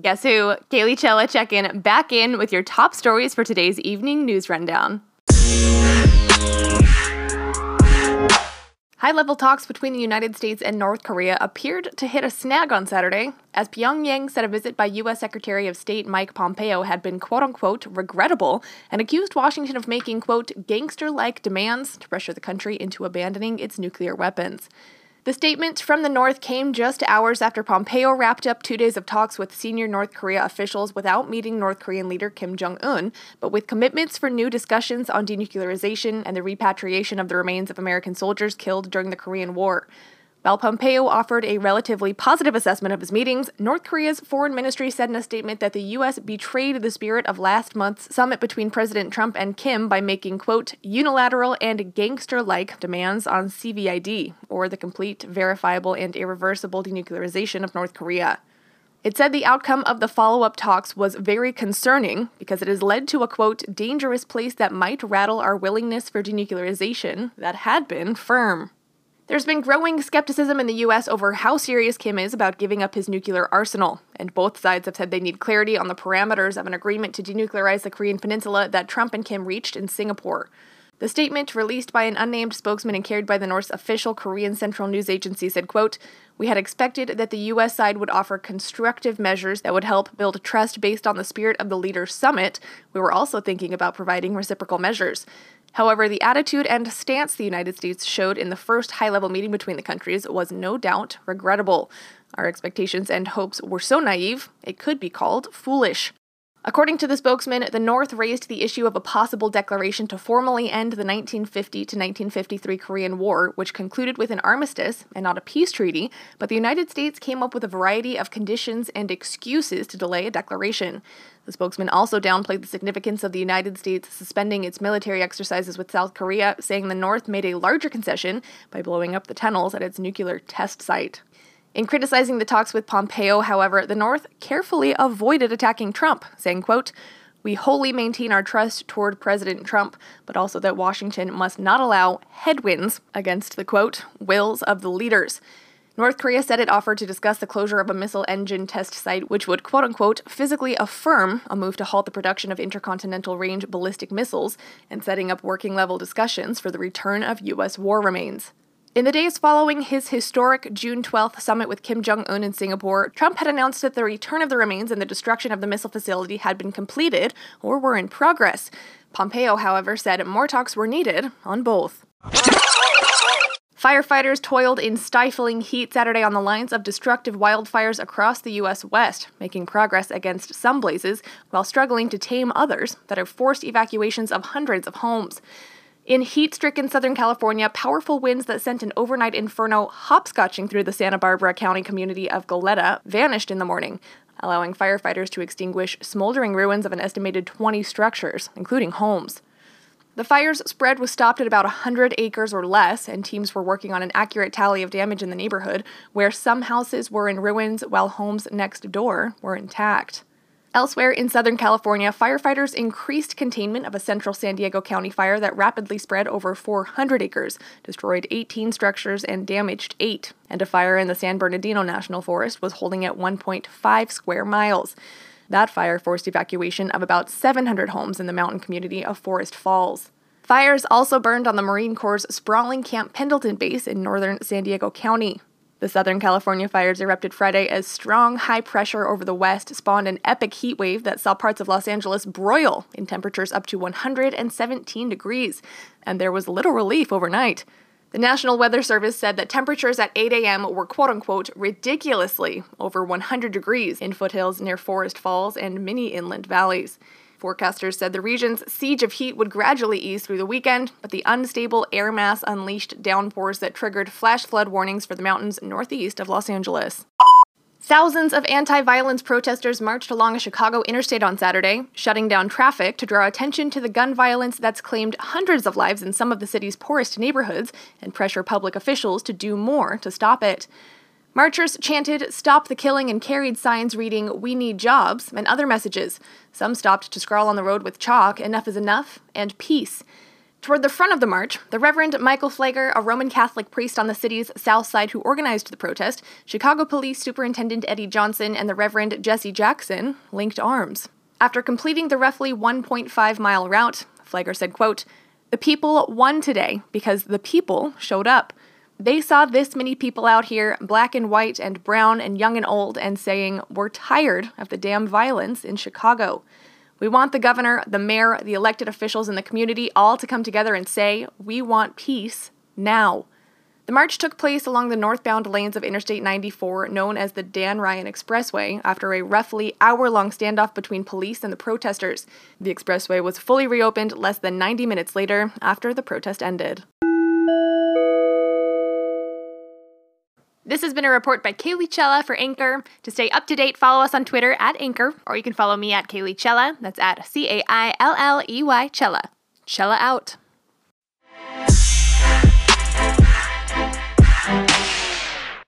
Guess who? Cailley Chella check in back in with your top stories for today's evening news rundown. High level talks between the United States and North Korea appeared to hit a snag on Saturday, as Pyongyang said a visit by U.S. Secretary of State Mike Pompeo had been quote unquote regrettable and accused Washington of making quote gangster like demands to pressure the country into abandoning its nuclear weapons. The statement from the North came just hours after Pompeo wrapped up two days of talks with senior North Korea officials without meeting North Korean leader Kim Jong un, but with commitments for new discussions on denuclearization and the repatriation of the remains of American soldiers killed during the Korean War. While Pompeo offered a relatively positive assessment of his meetings, North Korea's foreign ministry said in a statement that the U.S. betrayed the spirit of last month's summit between President Trump and Kim by making, quote, unilateral and gangster like demands on CVID, or the complete, verifiable, and irreversible denuclearization of North Korea. It said the outcome of the follow up talks was very concerning because it has led to a quote, dangerous place that might rattle our willingness for denuclearization that had been firm. There's been growing skepticism in the US over how serious Kim is about giving up his nuclear arsenal, and both sides have said they need clarity on the parameters of an agreement to denuclearize the Korean Peninsula that Trump and Kim reached in Singapore. The statement, released by an unnamed spokesman and carried by the North's official Korean Central News Agency, said, quote, We had expected that the U.S. side would offer constructive measures that would help build trust based on the spirit of the Leaders' Summit. We were also thinking about providing reciprocal measures. However, the attitude and stance the United States showed in the first high level meeting between the countries was no doubt regrettable. Our expectations and hopes were so naive, it could be called foolish. According to the spokesman, the North raised the issue of a possible declaration to formally end the 1950 to 1953 Korean War, which concluded with an armistice and not a peace treaty, but the United States came up with a variety of conditions and excuses to delay a declaration. The spokesman also downplayed the significance of the United States suspending its military exercises with South Korea, saying the North made a larger concession by blowing up the tunnels at its nuclear test site. In criticizing the talks with Pompeo, however, the North carefully avoided attacking Trump, saying, quote, we wholly maintain our trust toward President Trump, but also that Washington must not allow headwinds against the quote, wills of the leaders. North Korea said it offered to discuss the closure of a missile engine test site, which would quote unquote physically affirm a move to halt the production of intercontinental range ballistic missiles and setting up working level discussions for the return of U.S. war remains. In the days following his historic June 12th summit with Kim Jong un in Singapore, Trump had announced that the return of the remains and the destruction of the missile facility had been completed or were in progress. Pompeo, however, said more talks were needed on both. Firefighters toiled in stifling heat Saturday on the lines of destructive wildfires across the U.S. West, making progress against some blazes while struggling to tame others that have forced evacuations of hundreds of homes. In heat stricken Southern California, powerful winds that sent an overnight inferno hopscotching through the Santa Barbara County community of Goleta vanished in the morning, allowing firefighters to extinguish smoldering ruins of an estimated 20 structures, including homes. The fire's spread was stopped at about 100 acres or less, and teams were working on an accurate tally of damage in the neighborhood, where some houses were in ruins while homes next door were intact. Elsewhere in Southern California, firefighters increased containment of a central San Diego County fire that rapidly spread over 400 acres, destroyed 18 structures, and damaged 8. And a fire in the San Bernardino National Forest was holding at 1.5 square miles. That fire forced evacuation of about 700 homes in the mountain community of Forest Falls. Fires also burned on the Marine Corps' sprawling Camp Pendleton base in northern San Diego County. The Southern California fires erupted Friday as strong, high pressure over the west spawned an epic heat wave that saw parts of Los Angeles broil in temperatures up to 117 degrees, and there was little relief overnight. The National Weather Service said that temperatures at 8 a.m. were quote unquote ridiculously over 100 degrees in foothills near Forest Falls and many inland valleys. Forecasters said the region's siege of heat would gradually ease through the weekend, but the unstable air mass unleashed downpours that triggered flash flood warnings for the mountains northeast of Los Angeles. Thousands of anti violence protesters marched along a Chicago interstate on Saturday, shutting down traffic to draw attention to the gun violence that's claimed hundreds of lives in some of the city's poorest neighborhoods and pressure public officials to do more to stop it. Marchers chanted, Stop the killing, and carried signs reading, We need jobs, and other messages. Some stopped to scrawl on the road with chalk, Enough is enough, and peace. Toward the front of the march, the Reverend Michael Pfleger, a Roman Catholic priest on the city's south side who organized the protest, Chicago Police Superintendent Eddie Johnson, and the Reverend Jesse Jackson linked arms. After completing the roughly 1.5 mile route, Pfleger said, quote, The people won today because the people showed up. They saw this many people out here, black and white and brown and young and old, and saying, We're tired of the damn violence in Chicago. We want the governor, the mayor, the elected officials, and the community all to come together and say, we want peace now. The march took place along the northbound lanes of Interstate 94, known as the Dan Ryan Expressway, after a roughly hour long standoff between police and the protesters. The expressway was fully reopened less than 90 minutes later after the protest ended. This has been a report by Cailley Chella for Anchor. To stay up to date, follow us on Twitter at Anchor, or you can follow me at Cailley Chella. That's at C A I L L E Y Chella. Chella out.